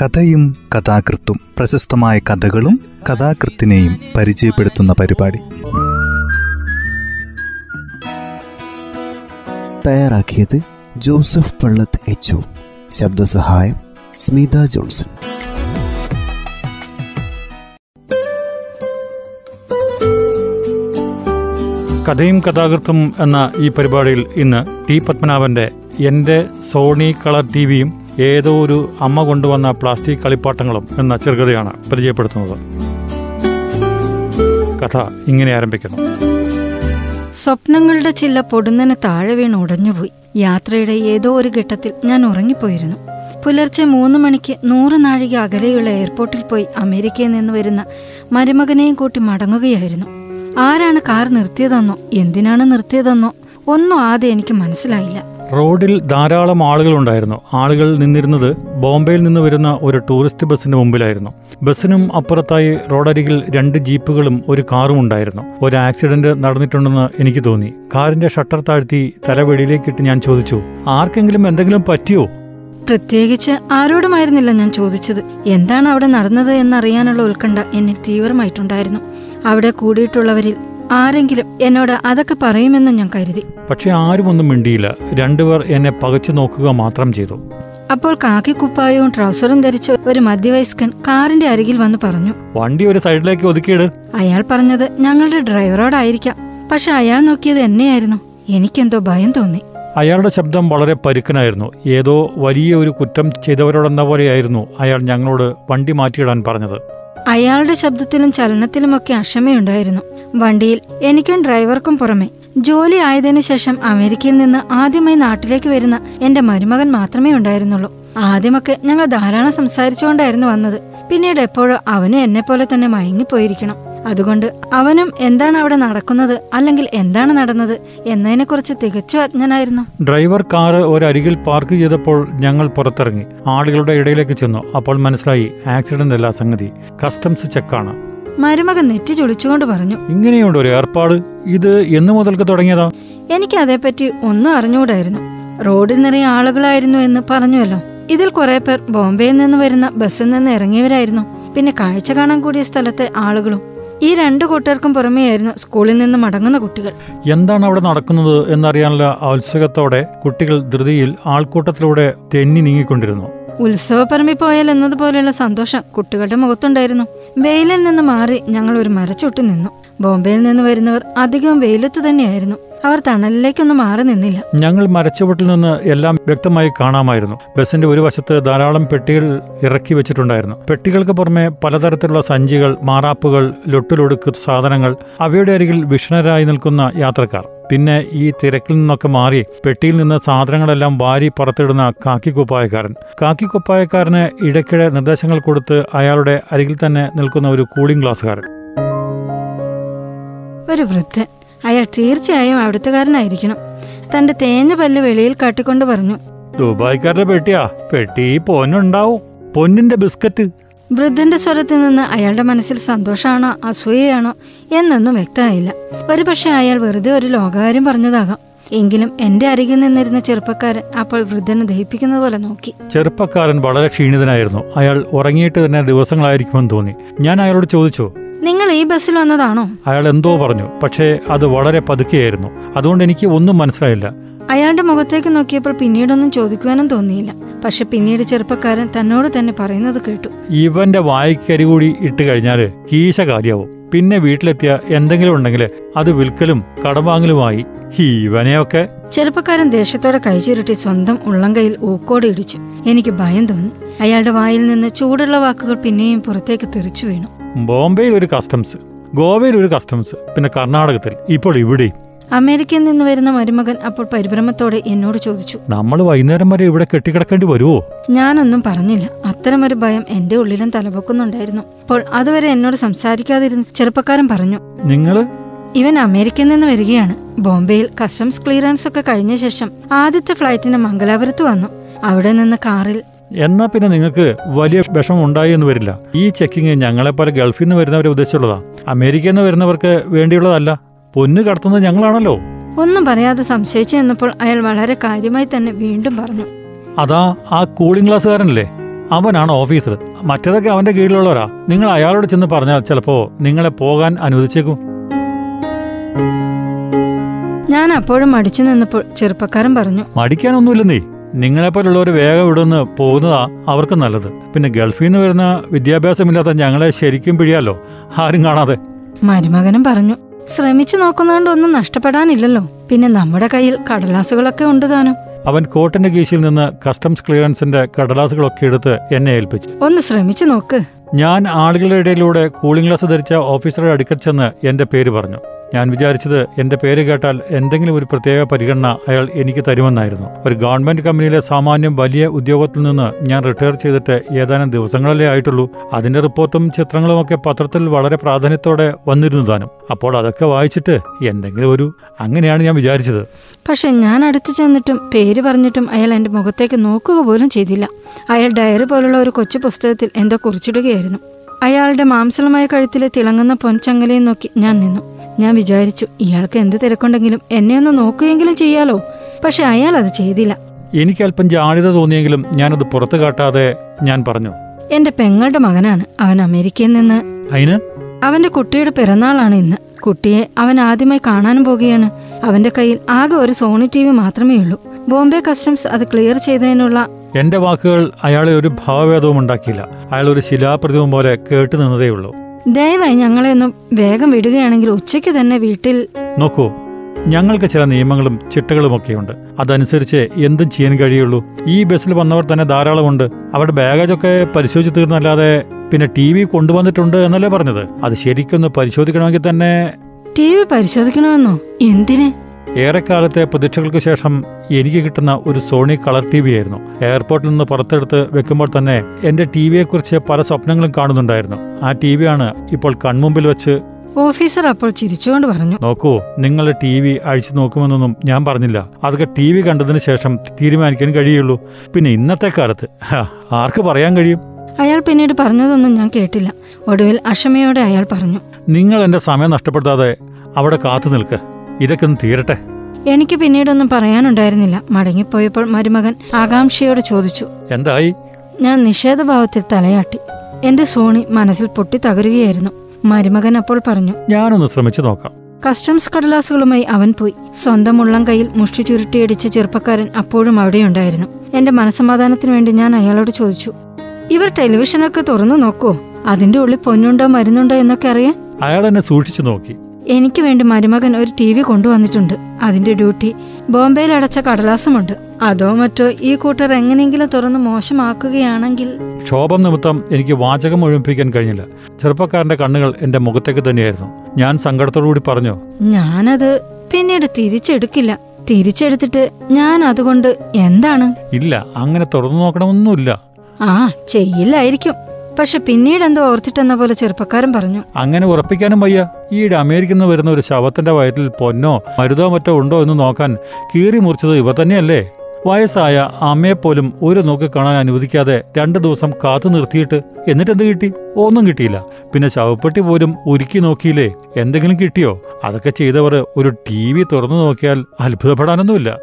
കഥയും കഥാകൃത്തും പ്രശസ്തമായ കഥകളും കഥാകൃത്തിനെയും പരിചയപ്പെടുത്തുന്ന പരിപാടി. തയ്യാറാക്കിയത് ജോസഫ് പള്ളത്ത് എച്ച് ശബ്ദസഹായം സ്മിത ജോൺസൺ. കഥയും കഥാകൃത്തും എന്ന ഈ പരിപാടിയിൽ ഇന്ന് ടി പത്മനാഭന്റെ എന്റെ സോണി കളർ ടി വിയും ഏതോ ഒരു അമ്മ കൊണ്ടുവന്ന പ്ലാസ്റ്റിക് കളിപ്പാട്ടങ്ങളും എന്ന ചെറുകഥയാണ് പരിചയപ്പെടുത്തുന്നത്. കഥ ഇങ്ങനെ ആരംഭിക്കുന്നു. സ്വപ്നങ്ങളുടെ ചില്ല പൊടുന്നനെ താഴെ വീണ് ഉടഞ്ഞുപോയി. യാത്രയുടെ ഏതോ ഒരു ഘട്ടത്തിൽ ഞാൻ ഉറങ്ങിപ്പോയിരുന്നു. പുലർച്ചെ മൂന്ന് മണിക്ക് നൂറ് നാഴിക അകലെയുള്ള എയർപോർട്ടിൽ പോയി അമേരിക്കയിൽ നിന്ന് വരുന്ന മരുമകനെയും കൂട്ടി മടങ്ങുകയായിരുന്നു. ആരാണ് കാർ നിർത്തിയതെന്നോ എന്തിനാണ് നിർത്തിയതെന്നോ ഒന്നും ആദ്യം എനിക്ക് മനസ്സിലായില്ല. റോഡിൽ ധാരാളം ആളുകളുണ്ടായിരുന്നു ആളുകൾ നിന്നിരുന്നത് ബോംബെയിൽ നിന്ന് വരുന്ന ഒരു ടൂറിസ്റ്റ് ബസ്സിന് മുമ്പിലായിരുന്നു. ബസ്സിനും അപ്പുറത്തായി റോഡരികിൽ രണ്ട് ജീപ്പുകളും ഒരു കാറും ഉണ്ടായിരുന്നു. ഒരു ആക്സിഡന്റ് നടന്നിട്ടുണ്ടെന്ന് എനിക്ക് തോന്നി. കാറിന്റെ ഷട്ടർ താഴ്ത്തി തല വെളിയിലേക്കിട്ട് ഞാൻ ചോദിച്ചു ആർക്കെങ്കിലും എന്തെങ്കിലും പറ്റിയോ? പ്രത്യേകിച്ച് ആരോടുമായിരുന്നില്ല ഞാൻ ചോദിച്ചത്. എന്താണ് അവിടെ നടന്നത് എന്നറിയാനുള്ള ഉത്കണ്ഠ എന്നിൽ തീവ്രമായിട്ടുണ്ടായിരുന്നു. അവിടെ കൂടിയിട്ടുള്ളവരിൽ ആരെങ്കിലും എന്നോട് അതൊക്കെ പറയുമെന്ന് ഞാൻ കരുതി. പക്ഷെ ആരും ഒന്നും മിണ്ടിയില്ല. രണ്ടുപേർ എന്നെ പകച്ചു നോക്കുക മാത്രം ചെയ്തു. അപ്പോൾ കാക്കിക്കുപ്പായവും ട്രൗസറും ധരിച്ച ഒരു മധ്യവയസ്കൻ കാറിന്റെ അരികിൽ വന്ന് പറഞ്ഞു വണ്ടി ഒരു സൈഡിലേക്ക് ഒതുക്കിയിട്. അയാൾ പറഞ്ഞത് ഞങ്ങളുടെ ഡ്രൈവറോടായിരിക്കാം. പക്ഷെ അയാൾ നോക്കിയത് എന്നെയായിരുന്നു. എനിക്കെന്തോ ഭയം തോന്നി. അയാളുടെ ശബ്ദം വളരെ പരുക്കനായിരുന്നു. ഏതോ വലിയ ഒരു കുറ്റം ചെയ്തവരോടെന്ന പോലെയായിരുന്നു അയാൾ ഞങ്ങളോട് വണ്ടി മാറ്റിയിടാൻ പറഞ്ഞത്. അയാളുടെ ശബ്ദത്തിലും ചലനത്തിലുമൊക്കെ അക്ഷമയുണ്ടായിരുന്നു. വണ്ടിയിൽ എനിക്കും ഡ്രൈവർക്കും പുറമെ ജോലി ആയതിനു ശേഷം അമേരിക്കയിൽ നിന്ന് ആദ്യമായി നാട്ടിലേക്ക് വരുന്ന എന്റെ മരുമകൻ മാത്രമേ ഉണ്ടായിരുന്നുള്ളൂ. ആദ്യമൊക്കെ ഞങ്ങൾ ധാരാളം സംസാരിച്ചുകൊണ്ടായിരുന്നു വന്നത്. പിന്നീട് എപ്പോഴും അവനും എന്നെ പോലെ തന്നെ മയങ്ങിപ്പോയിരിക്കണം. അതുകൊണ്ട് അവനും എന്താണ് അവിടെ നടക്കുന്നത് അല്ലെങ്കിൽ എന്താണ് നടന്നത് എന്നതിനെക്കുറിച്ച് തികച്ചും അജ്ഞനായിരുന്നു. ഡ്രൈവർ കാറ് ഒരരികിൽ പാർക്ക് ചെയ്തപ്പോൾ ഞങ്ങൾ പുറത്തിറങ്ങി. ആളുകളുടെ ഇടയിലേക്ക് ചെന്നു. അപ്പോൾ മനസ്സിലായി ആക്സിഡന്റ് അല്ല സംഗതി. കസ്റ്റംസ് ചെക്കാണ്. മരുമകൻ നെറ്റി ചൊളിച്ചുകൊണ്ട് പറഞ്ഞു ഇങ്ങനെയുണ്ട് ഒരു ഏർപ്പാട്. ഇത് എന്നു മുതൽക്ക് തുടങ്ങിയതാ? എനിക്ക് അതേപ്പറ്റി ഒന്നും അറിഞ്ഞുകൂടായിരുന്നു റോഡിൽ നിറയെ ആളുകളായിരുന്നു എന്ന് പറഞ്ഞുവല്ലോ. ഇതിൽ കുറെ പേർ ബോംബെയിൽ നിന്ന് വരുന്ന ബസ്സിൽ നിന്ന് ഇറങ്ങിയവരായിരുന്നു. പിന്നെ കാഴ്ച കാണാൻ കൂടിയ സ്ഥലത്തെ ആളുകളും. ഈ രണ്ടു കൂട്ടർക്കും പുറമേയായിരുന്നു സ്കൂളിൽ നിന്ന് മടങ്ങുന്ന കുട്ടികൾ. എന്താണ് അവിടെ നടക്കുന്നത് എന്നറിയാനുള്ള ഔത്സുകത്തോടെ കുട്ടികൾ ധൃതിയിൽ ആൾക്കൂട്ടത്തിലൂടെ തെന്നി നീങ്ങിക്കൊണ്ടിരുന്നു. ഉത്സവപ്പറമ്പിൽ പോയാൽ എന്നതുപോലെയുള്ള സന്തോഷം കുട്ടികളുടെ മുഖത്തുണ്ടായിരുന്നു. വെയിലിൽ നിന്ന് മാറി ഞങ്ങൾ ഒരു മരച്ചുട്ടി നിന്നു. ബോംബെയിൽ നിന്ന് വരുന്നവർ അധികം വെയിലത്ത് തന്നെയായിരുന്നു. അവർ തണലിലേക്കൊന്നും മാറി നിന്നില്ല. ഞങ്ങൾ മരച്ചുവട്ടിൽ നിന്ന് എല്ലാം വ്യക്തമായി കാണാമായിരുന്നു. ബസിന്റെ ഒരു വശത്ത് ധാരാളം പെട്ടികൾ ഇറക്കി വെച്ചിട്ടുണ്ടായിരുന്നു. പെട്ടികൾക്ക് പുറമെ പലതരത്തിലുള്ള സഞ്ചികൾ മാറാപ്പുകൾ ലൊട്ടിലൊടുക്ക് സാധനങ്ങൾ അവയുടെ അരികിൽ വിഷണരായി നിൽക്കുന്ന യാത്രക്കാർ. പിന്നെ ഈ തിരക്കിൽ നിന്നൊക്കെ മാറി പെട്ടിയിൽ നിന്ന് സാധനങ്ങളെല്ലാം വാരി പുറത്തിടുന്ന കാക്കിക്കുപ്പായക്കാരൻ കാക്കിക്കുപ്പായക്കാരന് ഇടയ്ക്കിടെ നിർദ്ദേശങ്ങൾ കൊടുത്ത് അയാളുടെ അരികിൽ തന്നെ നിൽക്കുന്ന ഒരു കൂളിംഗ് ഗ്ലാസ്സുകാരൻ ഒരു വൃദ്ധൻ. അയാൾ തീർച്ചയായും അവിടുത്തുകാരനായിരിക്കണം. തന്റെ തേഞ്ഞ പല്ല് വെളിയിൽ കാട്ടിക്കൊണ്ട് പറഞ്ഞു. ദുബായ്ക്കാരുടെ പെട്ടിയാ? പെട്ടി പൊന്നുണ്ടാവും. പൊന്നിന്റെ ബിസ്ക്കറ്റ് വൃദ്ധന്റെ സ്വരത്തിൽ നിന്ന് അയാളുടെ മനസ്സിൽ സന്തോഷമാണോ അസൂയയാണോ എന്നൊന്നും വ്യക്തമായില്ല. ഒരുപക്ഷെ അയാൾ വെറുതെ ഒരു ലോകകാര്യം പറഞ്ഞതാകാം. എങ്കിലും എന്റെ അരികിൽ നിന്നിരുന്ന ചെറുപ്പക്കാരൻ അപ്പോൾ വൃദ്ധനെ ദഹിപ്പിക്കുന്നത് പോലെ നോക്കി. ചെറുപ്പക്കാരൻ വളരെ ക്ഷീണിതനായിരുന്നു. അയാൾ ഉറങ്ങിയിട്ട് തന്നെ ദിവസങ്ങളായിരിക്കുമെന്ന് തോന്നി. ഞാൻ അയാളോട് ചോദിച്ചു നിങ്ങൾ ഈ ബസ്സിൽ വന്നതാണോ? അയാൾ എന്തോ പറഞ്ഞു പക്ഷേ അത് വളരെ പതുക്കെയായിരുന്നു. അതുകൊണ്ട് എനിക്ക് ഒന്നും മനസ്സിലായില്ല. അയാളുടെ മുഖത്തേക്ക് നോക്കിയപ്പോൾ പിന്നീടൊന്നും ചോദിക്കുവാനും തോന്നിയില്ല. പക്ഷെ പിന്നീട് ചെറുപ്പക്കാരൻ തന്നോട് തന്നെ പറയുന്നത് കേട്ടു. ഇവന്റെ വായിക്കരി കൂടി ഇട്ട് കഴിഞ്ഞാൽ കീശ കാര്യാവും പിന്നെ വീട്ടിലെത്തിയ എന്തെങ്കിലും ഉണ്ടെങ്കിൽ അത് വിൽക്കലും കടവാങ്ങലുമായി ഇവനെയൊക്കെ. ചെറുപ്പക്കാരൻ ദേഷ്യത്തോടെ കൈചുരുട്ടി സ്വന്തം ഉള്ളംകൈയിൽ ഊക്കോടെ ഇടിച്ചു. എനിക്ക് ഭയം തോന്നി. അയാളുടെ വായിൽ നിന്ന് ചൂടുള്ള വാക്കുകൾ പിന്നെയും പുറത്തേക്ക് തെറിച്ചു വീണു. ബോംബെയിൽ ഒരു കസ്റ്റംസ് ഗോവയിൽ ഒരു കസ്റ്റംസ് പിന്നെ കർണാടകത്തിൽ ഇപ്പോൾ ഇവിടെയും. അമേരിക്കയിൽ നിന്ന് വരുന്ന മരുമകൻ അപ്പോൾ പരിഭ്രമത്തോടെ എന്നോട് ചോദിച്ചു നമ്മൾ വൈകുന്നേരം വരെ ഇവിടെ കെട്ടിക്കിടക്കേണ്ടി വരുമോ ഞാനൊന്നും പറഞ്ഞില്ല. അത്തരമൊരു ഭയം എന്റെ ഉള്ളിലും തലപൊക്കുന്നുണ്ടായിരുന്നു. അപ്പോൾ അതുവരെ എന്നോട് സംസാരിക്കാതിരുന്ന ചെറുപ്പക്കാരൻ പറഞ്ഞു നിങ്ങൾ ഇവൻ അമേരിക്കയിൽ നിന്ന് വരികയാണ്. ബോംബെയിൽ കസ്റ്റംസ് ക്ലിയറൻസ് ഒക്കെ കഴിഞ്ഞ ശേഷം ആദ്യത്തെ ഫ്ലൈറ്റിന് മംഗലാപുരത്ത് വന്നു. അവിടെ നിന്ന് കാറിൽ എന്നാ പിന്നെ നിങ്ങൾക്ക് വലിയ വിഷമം ഉണ്ടായി എന്ന് വരില്ല. ഈ ചെക്കിങ് ഞങ്ങളെപ്പോലെ ഗൾഫിൽ നിന്ന് വരുന്നവരെ ഉദ്ദേശിച്ചുള്ളതാ. അമേരിക്കയിൽ നിന്ന് വരുന്നവർക്ക് വേണ്ടിയുള്ളതല്ല. പൊന്ന് കടത്തുന്നത് ഞങ്ങളാണല്ലോ. ഒന്നും പറയാതെ സംശയിച്ചു എന്നപ്പോൾ അയാൾ വളരെ കാര്യമായി തന്നെ വീണ്ടും പറഞ്ഞു. അതാ ആ കൂളിംഗ് ഗ്ലാസ്സുകാരനല്ലേ? അവനാണ് ഓഫീസർ. മറ്റേതൊക്കെ അവന്റെ കീഴിലുള്ളവരാ? നിങ്ങൾ അയാളോട് ചെന്ന് പറഞ്ഞാൽ ചിലപ്പോ നിങ്ങളെ പോകാൻ അനുവദിച്ചേക്കും. ഞാൻ അപ്പോഴും മടിച്ചു നിന്നപ്പോൾ ചെറുപ്പക്കാരൻ പറഞ്ഞു. മടിക്കാനൊന്നുമില്ലെന്നേ. നിങ്ങളെപ്പോലുള്ളവർ വേഗം ഇവിടുന്ന് പോകുന്നതാ അവർക്ക് നല്ലത്. പിന്നെ ഗൾഫിൽ നിന്ന് വരുന്ന വിദ്യാഭ്യാസമില്ലാത്ത ഞങ്ങളെ ശരിക്കും പിഴിയാലോ? ആരും കാണാതെ. മരുമകനും പറഞ്ഞു. ശ്രമിച്ചു നോക്കുന്നതുകൊണ്ട് ഒന്നും നഷ്ടപ്പെടാനില്ലല്ലോ. പിന്നെ നമ്മുടെ കയ്യിൽ കടലാസുകളൊക്കെ ഉണ്ട് താനും. അവൻ കോട്ടന്റെ കീശിൽ നിന്ന് കസ്റ്റംസ് ക്ലിയറൻസിന്റെ കടലാസുകളൊക്കെ എടുത്ത് എന്നെ ഏൽപ്പിച്ചു. ഒന്ന് ശ്രമിച്ചു നോക്ക്. ഞാൻ ആളുകളുടെ ഇടയിലൂടെ കൂളിംഗ് ഗ്ലാസ് ധരിച്ച ഓഫീസറുടെ അടുക്കൽ ചെന്ന് എന്റെ പേര് പറഞ്ഞു. ഞാൻ വിചാരിച്ചത് എന്റെ പേര് കേട്ടാൽ എന്തെങ്കിലും ഒരു പ്രത്യേക പരിഗണന അയാൾ എനിക്ക് തരുമെന്നായിരുന്നു. ഒരു ഗവൺമെന്റ് കമ്പനിയിലെ സാമാന്യം വലിയ ഉദ്യോഗത്തിൽ നിന്ന് ഞാൻ റിട്ടയർ ചെയ്തിട്ട് ഏതാനും ദിവസങ്ങളല്ലേ ആയിട്ടുള്ളൂ. അതിന്റെ റിപ്പോർട്ടും ചിത്രങ്ങളും ഒക്കെ പത്രത്തിൽ വളരെ പ്രാധാന്യത്തോടെ വന്നിരുന്നു താനും. അപ്പോൾ അതൊക്കെ വായിച്ചിട്ട് എന്തെങ്കിലും ഒരു അങ്ങനെയാണ് ഞാൻ വിചാരിച്ചത്. പക്ഷെ ഞാൻ അടുത്ത് ചെന്നിട്ടും പേര് പറഞ്ഞിട്ടും അയാൾ എന്റെ മുഖത്തേക്ക് നോക്കുക പോലും ചെയ്തില്ല. അയാൾ ഡയറി പോലുള്ള ഒരു കൊച്ചു പുസ്തകത്തിൽ എന്തോ കുറിച്ചിടുകയായിരുന്നു. അയാളുടെ മാംസളമായ കഴുത്തിലെ തിളങ്ങുന്ന പൊൻചങ്ങലയും നോക്കി ഞാൻ നിന്നു. ഞാൻ വിചാരിച്ചു ഇയാൾക്ക് എന്ത് തിരക്കുണ്ടെങ്കിലും എന്നെ ഒന്ന് നോക്കുകയെങ്കിലും ചെയ്യാലോ. പക്ഷെ അയാൾ അത് ചെയ്തില്ല. എനിക്ക് അല്പം ജാളിത തോന്നിയെങ്കിലും ഞാനത് പുറത്തു കാട്ടാതെ ഞാൻ പറഞ്ഞു. എന്റെ പെങ്ങളുടെ മകനാണ്. അവൻ അമേരിക്കയിൽ നിന്ന്. അയിന്? അവന്റെ കുട്ടിയുടെ പിറന്നാളാണ് ഇന്ന്. കുട്ടിയെ അവൻ ആദ്യമായി കാണാനും പോകുകയാണ്. അവന്റെ കയ്യിൽ ആകെ ഒരു സോണി ടി വി മാത്രമേ ഉള്ളൂ. ബോംബെ കസ്റ്റംസ് അത് ക്ലിയർ ചെയ്തതിനുള്ള എന്റെ വാക്കുകൾ അയാളെ ഒരു ഭാവഭേദവും ഉണ്ടാക്കിയില്ല. അയാൾ ഒരു ശിലാപ്രതിമ പോലെ കേട്ടു നിന്നതേയുള്ളൂ ദയവായി ഞങ്ങളെ ഒന്ന് വേഗം വിടുകയാണെങ്കിൽ ഉച്ചയ്ക്ക് തന്നെ വീട്ടിൽ നോക്കൂ ഞങ്ങൾക്ക് ചില നിയമങ്ങളും ചിട്ടകളും ഒക്കെ ഉണ്ട് അതനുസരിച്ച് എന്തും ചെയ്യാൻ കഴിയുള്ളൂ. ഈ ബസ്സിൽ വന്നവർ തന്നെ ധാരാളം ഉണ്ട് അവരുടെ ബാഗേജ് ഒക്കെ പരിശോധിച്ച് തീർന്നല്ലാതെ പിന്നെ ടി വി കൊണ്ടുവന്നിട്ടുണ്ട് എന്നല്ലേ പറഞ്ഞത്? അത് ശരിക്കൊന്ന് പരിശോധിക്കണമെങ്കിൽ തന്നെ ടി വി പരിശോധിക്കണമെന്നോ? എന്തിന്? ഏറെക്കാലത്തെ പ്രതീക്ഷകൾക്ക് ശേഷം എനിക്ക് കിട്ടുന്ന ഒരു സോണി കളർ ടി വി ആയിരുന്നു. എയർപോർട്ടിൽ നിന്ന് പുറത്തെടുത്ത് വെക്കുമ്പോൾ തന്നെ എന്റെ ടി വിയെക്കുറിച്ച് പല സ്വപ്നങ്ങളും കാണുന്നുണ്ടായിരുന്നു. ആ ടി വിയാണ് ഇപ്പോൾ കൺമുമ്പിൽ വെച്ച് ഓഫീസർ അപ്പോൾ ചിരിച്ചുകൊണ്ട് പറഞ്ഞു. നോക്കൂ നിങ്ങൾ ടി വി അഴിച്ചു നോക്കുമെന്നൊന്നും ഞാൻ പറഞ്ഞില്ല. അതൊക്കെ ടി വി കണ്ടതിന് ശേഷം തീരുമാനിക്കാൻ കഴിയുള്ളൂ. പിന്നെ ഇന്നത്തെ കാലത്ത് ആർക്ക് പറയാൻ കഴിയും? അയാൾ പിന്നീട് പറഞ്ഞതൊന്നും ഞാൻ കേട്ടില്ല. ഒടുവിൽ അക്ഷമയോടെ അയാൾ പറഞ്ഞു. നിങ്ങൾ എന്റെ സമയം നഷ്ടപ്പെടുത്താതെ അവിടെ കാത്തു നിൽക്ക്. ഇതൊക്കെ ഒന്ന് തീരട്ടെ. എനിക്ക് പിന്നീടൊന്നും പറയാനുണ്ടായിരുന്നില്ല. മടങ്ങിപ്പോയപ്പോൾ മരുമകൻ ആകാംക്ഷയോട് ചോദിച്ചു. എന്തായി? ഞാൻ നിഷേധഭാവത്തിൽ തലയാട്ടി. എന്റെ സോണി മനസ്സിൽ പൊട്ടി തകരുകയായിരുന്നു മരുമകൻ അപ്പോൾ പറഞ്ഞു ഞാനൊന്ന് ശ്രമിച്ചു നോക്കാം. കസ്റ്റംസ് കടലാസുകളുമായി അവൻ പോയി. സ്വന്തം ഉള്ളം കയ്യിൽ മുഷ്ടി ചുരുട്ടിയടിച്ച ചെറുപ്പക്കാരൻ അപ്പോഴും അവിടെയുണ്ടായിരുന്നു എന്റെ മനസമാധാനത്തിന് വേണ്ടി ഞാൻ അയാളോട് ചോദിച്ചു ഇവർ ടെലിവിഷനൊക്കെ തുറന്നു നോക്കുവോ? അതിന്റെ ഉള്ളിൽ പൊന്നുണ്ടോ മരുന്നുണ്ടോ എന്നൊക്കെ അറിയാൻ? അയാൾ എന്നെ സൂക്ഷിച്ചു നോക്കി. എനിക്ക് വേണ്ടി മരുമകൻ ഒരു ടി വി കൊണ്ടുവന്നിട്ടുണ്ട്. അതിന്റെ ഡ്യൂട്ടി. ബോംബെയിൽ അടച്ച കടലാസമുണ്ട്. അതോ മറ്റോ ഈ കൂട്ടർ എങ്ങനെയെങ്കിലും തുറന്ന് മോശമാക്കുകയാണെങ്കിൽ? ക്ഷോഭം നിമിത്തം എനിക്ക് വാചകം ഒഴിപ്പിക്കാൻ കഴിഞ്ഞില്ല. ചെറുപ്പക്കാരന്റെ കണ്ണുകൾ എന്റെ മുഖത്തേക്ക് തന്നെയായിരുന്നു. ഞാൻ സങ്കടത്തോടുകൂടി പറഞ്ഞു ഞാനത് പിന്നീട് തിരിച്ചെടുക്കില്ല. തിരിച്ചെടുത്തിട്ട് ഞാൻ അതുകൊണ്ട് എന്താണ്? ഇല്ല അങ്ങനെ തുറന്നു നോക്കണമൊന്നുമില്ല. ആ ചെയ്യില്ലായിരിക്കും. പക്ഷെ പിന്നീട് എന്തോ ഓർത്തിട്ടെന്ന പോലെ ചെറുപ്പക്കാരൻ പറഞ്ഞു. അങ്ങനെ ഉറപ്പിക്കാനും വയ്യ. ഈയിടെ അമേരിക്കയിൽ നിന്ന് വരുന്ന ഒരു ശവത്തിന്റെ വയറ്റിൽ പൊന്നോ മരുതോ മറ്റോ ഉണ്ടോ എന്ന് നോക്കാൻ കീറി മുറിച്ചത് ഇവ തന്നെയല്ലേ? വയസ്സായ അമ്മയെപ്പോലും ഒരു നോക്ക് കാണാൻ അനുവദിക്കാതെ രണ്ടു ദിവസം കാത്തു നിർത്തിയിട്ട് എന്നിട്ട് എന്ത് കിട്ടി? ഒന്നും കിട്ടിയില്ല. പിന്നെ ശവപ്പെട്ടി പോലും ഉരുക്കി നോക്കിയില്ലേ? എന്തെങ്കിലും കിട്ടിയോ? അതൊക്കെ ചെയ്തവർ ഒരു ടി വി തുറന്നു നോക്കിയാൽ അത്ഭുതപ്പെടാനൊന്നുമില്ല.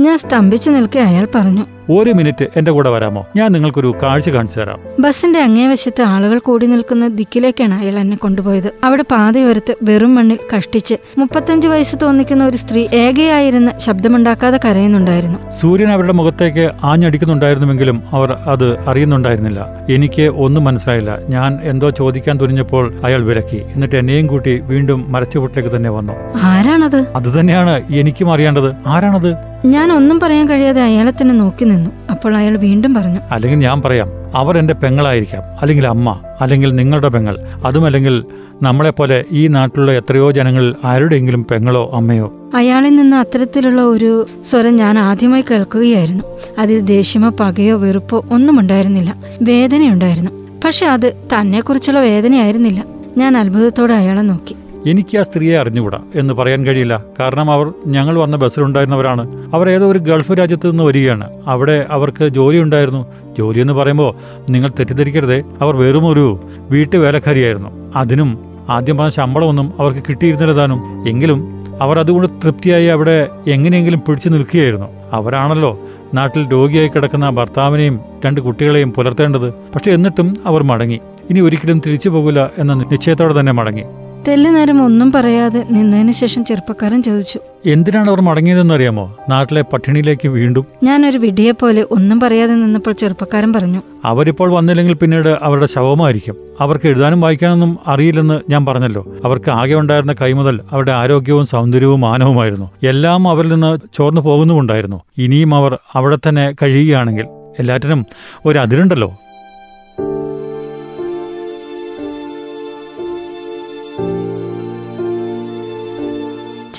ഞാൻ സ്തംഭിച്ചു നിൽക്കെ അയാൾ പറഞ്ഞു. ഒരു മിനിറ്റ് എന്റെ കൂടെ വരാമോ? ഞാൻ നിങ്ങൾക്കൊരു കാഴ്ച കാണിച്ചു തരാം. ബസിന്റെ അങ്ങേവശത്ത് ആളുകൾ കൂടി നിൽക്കുന്ന ദിക്കിലേക്കാണ് അയാൾ എന്നെ കൊണ്ടുപോയത്. അവിടെ പാതയോരത്ത് വെറും മണ്ണിൽ കഷ്ടിച്ച് മുപ്പത്തഞ്ച് വയസ്സ് തോന്നിക്കുന്ന ഒരു സ്ത്രീ ഏകയായിരുന്ന് ശബ്ദമുണ്ടാക്കാതെ കരയുന്നുണ്ടായിരുന്നു. സൂര്യൻ അവരുടെ മുഖത്തേക്ക് ആഞ്ഞടിക്കുന്നുണ്ടായിരുന്നുവെങ്കിലും അവർ അത് അറിയുന്നുണ്ടായിരുന്നില്ല. എനിക്ക് ഒന്നും മനസ്സിലായില്ല. ഞാൻ എന്തോ ചോദിക്കാൻ തുനിഞ്ഞപ്പോൾ അയാൾ വിലക്കി. എന്നിട്ട് എന്നെയും കൂട്ടി വീണ്ടും മരച്ചുവട്ടിലേക്ക് തന്നെ വന്നു. ആരാണത്? അത് തന്നെയാണ് എനിക്കും അറിയേണ്ടത്. ആരാണത്? ഞാൻ ഒന്നും പറയാൻ കഴിയാതെ അയാളെ തന്നെ നോക്കി നിന്നു. അപ്പോൾ അയാൾ വീണ്ടും പറഞ്ഞു അല്ലെങ്കിൽ ഞാൻ പറയാം അവർ എന്റെ പെങ്ങളായിരിക്കാം അല്ലെങ്കിൽ അമ്മ അല്ലെങ്കിൽ നിങ്ങളുടെ പെങ്ങൾ അതുമല്ലെങ്കിൽ നമ്മളെപ്പോലെ ഈ നാട്ടിലുള്ള എത്രയോ ജനങ്ങൾ ആരുടെയെങ്കിലും പെങ്ങളോ അമ്മയോ. അയാളിൽ നിന്ന് അത്തരത്തിലുള്ള ഒരു സ്വരം ഞാൻ ആദ്യമായി കേൾക്കുകയായിരുന്നു. അതിൽ ദേഷ്യമോ പകയോ വെറുപ്പോ ഒന്നും ഉണ്ടായിരുന്നില്ല. വേദനയുണ്ടായിരുന്നു. പക്ഷെ അത് തന്നെക്കുറിച്ചുള്ള വേദനയായിരുന്നില്ല. ഞാൻ അത്ഭുതത്തോടെ അയാളെ നോക്കി. എനിക്ക് ആ സ്ത്രീയെ അറിഞ്ഞുകൂടാ എന്ന് പറയാൻ കഴിയില്ല. കാരണം അവർ ഞങ്ങൾ വന്ന ബസ്സിലുണ്ടായിരുന്നവരാണ്. അവർ ഏതോ ഒരു ഗൾഫ് രാജ്യത്ത് നിന്ന് വരികയാണ്. അവിടെ അവർക്ക് ജോലി ഉണ്ടായിരുന്നു. ജോലി എന്ന് പറയുമ്പോൾ നിങ്ങൾ തെറ്റിദ്ധരിക്കരുതേ. അവർ വെറും ഒരു വീട്ടു വേലക്കാരിയായിരുന്നു അതിനും ആദ്യം പറഞ്ഞ ശമ്പളമൊന്നും അവർക്ക് കിട്ടിയിരുന്നില്ല താനും. എങ്കിലും അവർ അതുകൊണ്ട് തൃപ്തിയായി അവിടെ എങ്ങനെയെങ്കിലും പിടിച്ചു നിൽക്കുകയായിരുന്നു. അവരാണല്ലോ നാട്ടിൽ രോഗിയായി കിടക്കുന്ന ഭർത്താവിനെയും രണ്ട് കുട്ടികളെയും പുലർത്തേണ്ടത്. പക്ഷെ എന്നിട്ടും അവർ മടങ്ങി. ഇനി ഒരിക്കലും തിരിച്ചു പോകില്ല എന്ന നിശ്ചയത്തോടെ തന്നെ മടങ്ങി. തെല്ലു നേരം ഒന്നും പറയാതെ നിന്നതിന് ശേഷം ചെറുപ്പക്കാരൻ ചോദിച്ചു എന്തിനാണ് അവർ മടങ്ങിയതെന്ന് അറിയാമോ? നാട്ടിലെ പട്ടിണിയിലേക്ക് വീണ്ടും. ഞാനൊരു വിടിയെ പോലെ ഒന്നും പറയാതെ നിന്നപ്പോൾ ചെറുപ്പക്കാരൻ പറഞ്ഞു അവരിപ്പോൾ വന്നില്ലെങ്കിൽ പിന്നീട് അവരുടെ ശവമായിരിക്കും. അവർക്ക് എഴുതാനും വായിക്കാനൊന്നും അറിയില്ലെന്ന് ഞാൻ പറഞ്ഞല്ലോ. അവർക്ക് ആകെ ഉണ്ടായിരുന്ന കൈമുതൽ അവരുടെ ആരോഗ്യവും സൗന്ദര്യവും മാനവുമായിരുന്നു. എല്ലാം അവരിൽ നിന്ന് ചോർന്നു പോകുന്നുമുണ്ടായിരുന്നു. ഇനിയും അവർ അവിടെ തന്നെ കഴിയുകയാണെങ്കിൽ എല്ലാറ്റിനും ഒരു അതിരുണ്ടല്ലോ.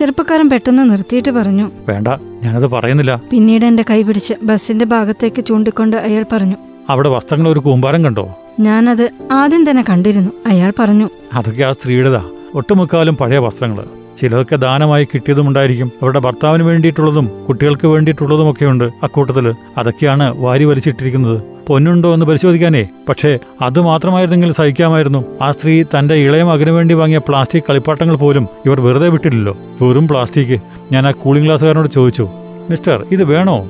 ചെറുപ്പക്കാരൻ പെട്ടെന്ന് നിർത്തിയിട്ട് പറഞ്ഞു വേണ്ട ഞാനത് പറയുന്നില്ല. പിന്നീട് എന്റെ കൈ പിടിച്ച് ബസിന്റെ ഭാഗത്തേക്ക് ചൂണ്ടിക്കൊണ്ട് അയാൾ പറഞ്ഞു അവിടെ വസ്ത്രങ്ങൾ ഒരു കൂമ്പാരം കണ്ടോ? ഞാനത് ആദ്യം തന്നെ കണ്ടിരുന്നു അയാൾ പറഞ്ഞു അതൊക്കെ ആ സ്ത്രീയുടെതാ. ഒട്ടുമുക്കാലും പഴയ വസ്ത്രങ്ങൾ ചിലതൊക്കെ ദാനമായി കിട്ടിയതുമുണ്ടായിരിക്കും. അവരുടെ ഭർത്താവിന് വേണ്ടിയിട്ടുള്ളതും കുട്ടികൾക്ക് വേണ്ടിയിട്ടുള്ളതുമൊക്കെയുണ്ട്. അക്കൂട്ടത്തിൽ അതൊക്കെയാണ് വാരി വലിച്ചിട്ടിരിക്കുന്നത്. പൊന്നുണ്ടോ എന്ന് പരിശോധിക്കാനേ. പക്ഷേ അത് മാത്രമായിരുന്നെങ്കിൽ സഹിക്കാമായിരുന്നു. ആ സ്ത്രീ തന്റെ ഇളയ മകന് വേണ്ടി വാങ്ങിയ പ്ലാസ്റ്റിക് കളിപ്പാട്ടങ്ങൾ പോലും ഇവർ വെറുതെ വിട്ടില്ലല്ലോ. വെറും പ്ലാസ്റ്റിക്. ഞാൻ ആ കൂളിംഗ് ഗ്ലാസ്സുകാരനോട് ചോദിച്ചു മിസ്റ്റർ ഇത് വേണോ?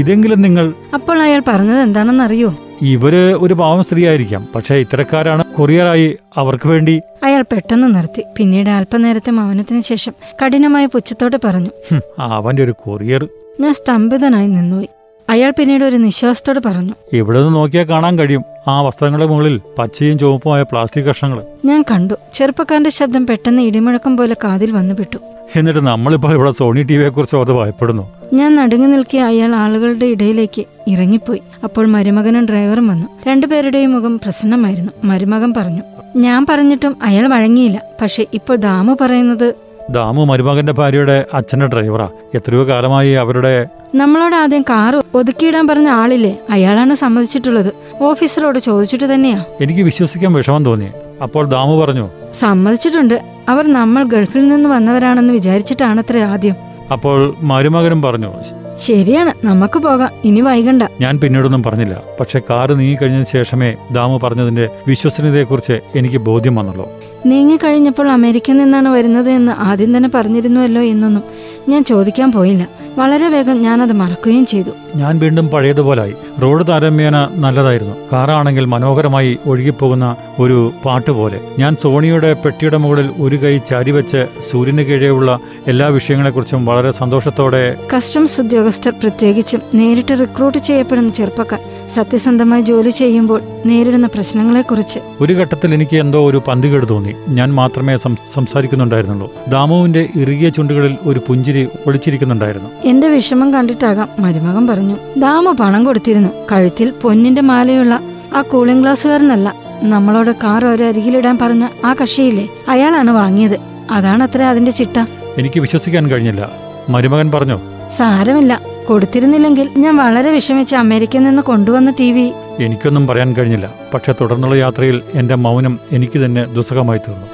ഇതെങ്കിലും നിങ്ങൾ അപ്പോൾ അയാൾ പറഞ്ഞത് എന്താണെന്ന് അറിയോ ഇവർ ഒരു പാവം സ്ത്രീ ആയിരിക്കാം പക്ഷേ ഇത്തരക്കാരാണ് കൊറിയറായി അവർക്ക് വേണ്ടി അയാൾ പെട്ടെന്ന് നിർത്തി. പിന്നീട് അല്പനേരത്തെ മൗനത്തിന് ശേഷം കഠിനമായ പുച്ഛത്തോടെ പറഞ്ഞു ഹും, അവന്റെ ഒരു കൊറിയർ. ഞാൻ സ്തംഭിതനായി നിന്നുപോയി. അയാൾ പിന്നീട് ഒരു നിശ്വാസത്തോടെ പറഞ്ഞു ഇവിടെ നിന്ന് നോക്കിയാൽ കാണാൻ കഴിയും ആ വസ്ത്രങ്ങളുടെ മുകളിൽ പച്ചയും ചുവപ്പുമായ പ്ലാസ്റ്റിക് കഷ്ണങ്ങൾ. ഞാൻ കണ്ടു. ചെറുപ്പക്കാരന്റെ ശബ്ദം പെട്ടെന്ന് ഇടിമുഴക്കം പോലെ കാതിൽ വന്നുപെട്ടു. എന്നിട്ട് നമ്മളിപ്പോൾ ഇവിടെ സോണി ടി വിയെ കുറിച്ച് ഓർത്ത് ഭയപ്പെടുന്നു. ഞാൻ നടുങ്ങി നിൽക്കിയ അയാൾ ആളുകളുടെ ഇടയിലേക്ക് ഇറങ്ങിപ്പോയി. അപ്പോൾ മരുമകനും ഡ്രൈവറും വന്നു. രണ്ടുപേരുടെയും മുഖം പ്രസന്നമായിരുന്നു. മരുമകൻ പറഞ്ഞു ഞാൻ പറഞ്ഞിട്ടും അയാൾ വഴങ്ങിയില്ല. പക്ഷെ ഇപ്പോൾ ദാമു പറയുന്നത് ദാമു മരുമകന്റെ ഭാര്യയുടെ അച്ഛന്റെ ഡ്രൈവറാ. എത്രയോ കാലമായി അവരുടെ നമ്മളോട് ആദ്യം കാർ ഒതുക്കിയിടാൻ പറഞ്ഞ ആളില്ലേ? അയാളാണ് സമ്മതിച്ചിട്ടുള്ളത്. ഓഫീസറോട് ചോദിച്ചിട്ട് തന്നെയാ. എനിക്ക് വിശ്വസിക്കാൻ വിഷമം തോന്നി. അപ്പോൾ ദാമു പറഞ്ഞു സമ്മതിച്ചിട്ടുണ്ട്. അവർ നമ്മൾ ഗൾഫിൽ നിന്ന് വന്നവരാണെന്ന് വിചാരിച്ചിട്ടാണത്രേ ആദ്യം. അപ്പോൾ മരുമകനും പറഞ്ഞു ശരിയാണ് നമുക്ക് പോകാം ഇനി വൈകണ്ട. ഞാൻ പിന്നീടൊന്നും പറഞ്ഞില്ല പക്ഷെ കാറ് നീങ്ങിക്കഴിഞ്ഞതിന് ശേഷമേ ദാമു പറഞ്ഞതിന്റെ വിശ്വസനീയതയെക്കുറിച്ച് എനിക്ക് ബോധ്യം വന്നുള്ളൂ. നീങ്ങിക്കഴിഞ്ഞപ്പോൾ അമേരിക്കയിൽ നിന്നാണ് വരുന്നത് എന്ന് ആദ്യം തന്നെ പറഞ്ഞിരുന്നുവല്ലോ എന്നൊന്നും ഞാൻ ചോദിക്കാൻ പോയില്ല. വളരെ വേഗം ഞാൻ അത് മറക്കുകയും ചെയ്തു. ഞാൻ വീണ്ടും പഴയതുപോലായി. റോഡ് താരമ്യേന നല്ലതായിരുന്നു. കാറാണെങ്കിൽ മനോഹരമായി ഒഴുകിപ്പോകുന്ന ഒരു പാട്ട് പോലെ ഞാൻ സോണിയുടെ പെട്ടിയുടെ മുകളിൽ ഒരു കൈ ചാരിവെച്ച് സൂര്യന് കീഴെയുള്ള എല്ലാ വിഷയങ്ങളെക്കുറിച്ചും വളരെ സന്തോഷത്തോടെ കസ്റ്റംസ് ഉദ്യോഗസ്ഥർ പ്രത്യേകിച്ചും നേരിട്ട് റിക്രൂട്ട് ചെയ്യപ്പെടുന്ന ചെറുപ്പക്കാർ സത്യസന്ധമായി ജോലി ചെയ്യുമ്പോൾ നേരിടുന്ന പ്രശ്നങ്ങളെക്കുറിച്ച്. ഒരു ഘട്ടത്തിൽ എനിക്ക് എന്തോ ഒരു പന്തികേട് തോന്നി. ഞാൻ മാത്രമേ സംസാരിക്കുന്നുണ്ടായിരുന്നുള്ളൂ. ദാമുവിന്റെ ഇറുകിയ ചുണ്ടുകളിൽ ഒരു പുഞ്ചിരി ഒളിച്ചിരിക്കുന്നുണ്ടായിരുന്നു. എന്റെ വിഷമം കണ്ടിട്ടാകാം മരുമകൻ പറഞ്ഞു ദാമു പണം കൊടുത്തിരുന്നു. കഴുത്തിൽ പൊന്നിന്റെ മാലയുള്ള ആ കൂളിംഗ് ഗ്ലാസ്സുകാരനല്ല നമ്മളോട് കാർ ഒരരികിലിടാൻ പറഞ്ഞ ആ കക്ഷിയില്ലേ? അയാളാണ് വാങ്ങിയത്. അതാണ് അത്ര അതിന്റെ ചിട്ട. എനിക്ക് വിശ്വസിക്കാൻ കഴിഞ്ഞില്ല. മരുമകൻ പറഞ്ഞു സാരമില്ല. കൊടുത്തിരുന്നില്ലെങ്കിൽ ഞാൻ വളരെ വിഷമിച്ച് അമേരിക്കയിൽ നിന്ന് കൊണ്ടുവന്ന ടി വി. എനിക്കൊന്നും പറയാൻ കഴിഞ്ഞില്ല. പക്ഷെ തുടർന്നുള്ള യാത്രയിൽ എന്റെ മൗനം എനിക്ക് തന്നെ ദുസ്സഹമായി തീർന്നു.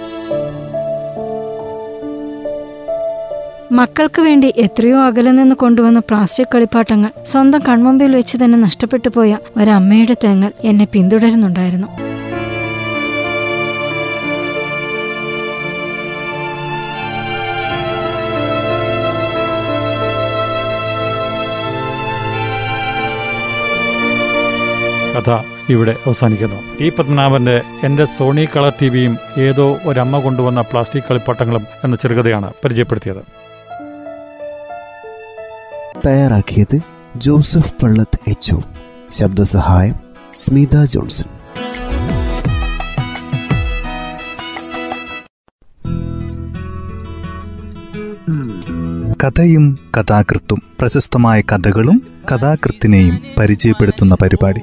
മക്കൾക്ക് വേണ്ടി എത്രയോ അകലെ നിന്ന് കൊണ്ടുവന്ന പ്ലാസ്റ്റിക് കളിപ്പാട്ടങ്ങൾ സ്വന്തം കൺമുമ്പിൽ വെച്ച് തന്നെ നഷ്ടപ്പെട്ടു പോയ ഒരമ്മയുടെ തേങ്ങൽ എന്നെ പിന്തുടരുന്നുണ്ടായിരുന്നു. കഥ ഇവിടെ അവസാനിക്കുന്നു. ടി പത്മനാഭന്റെ എന്റെ സോണി കളർ ടിവിയും ഏതോ ഒരമ്മ കൊണ്ടുവന്ന പ്ലാസ്റ്റിക് കളിപ്പാട്ടങ്ങളും എന്ന ചെറുകഥയാണ് പരിചയപ്പെടുത്തിയത്. തയ്യാറാക്കിയത് ജോസഫ് പള്ളത്ത് എച്ച് ശബ്ദസഹായം സ്മിത ജോൺസൺ. കഥയും കഥാകൃത്തും പ്രശസ്തമായ കഥകളും കഥാകൃത്തിനെയും പരിചയപ്പെടുത്തുന്ന പരിപാടി.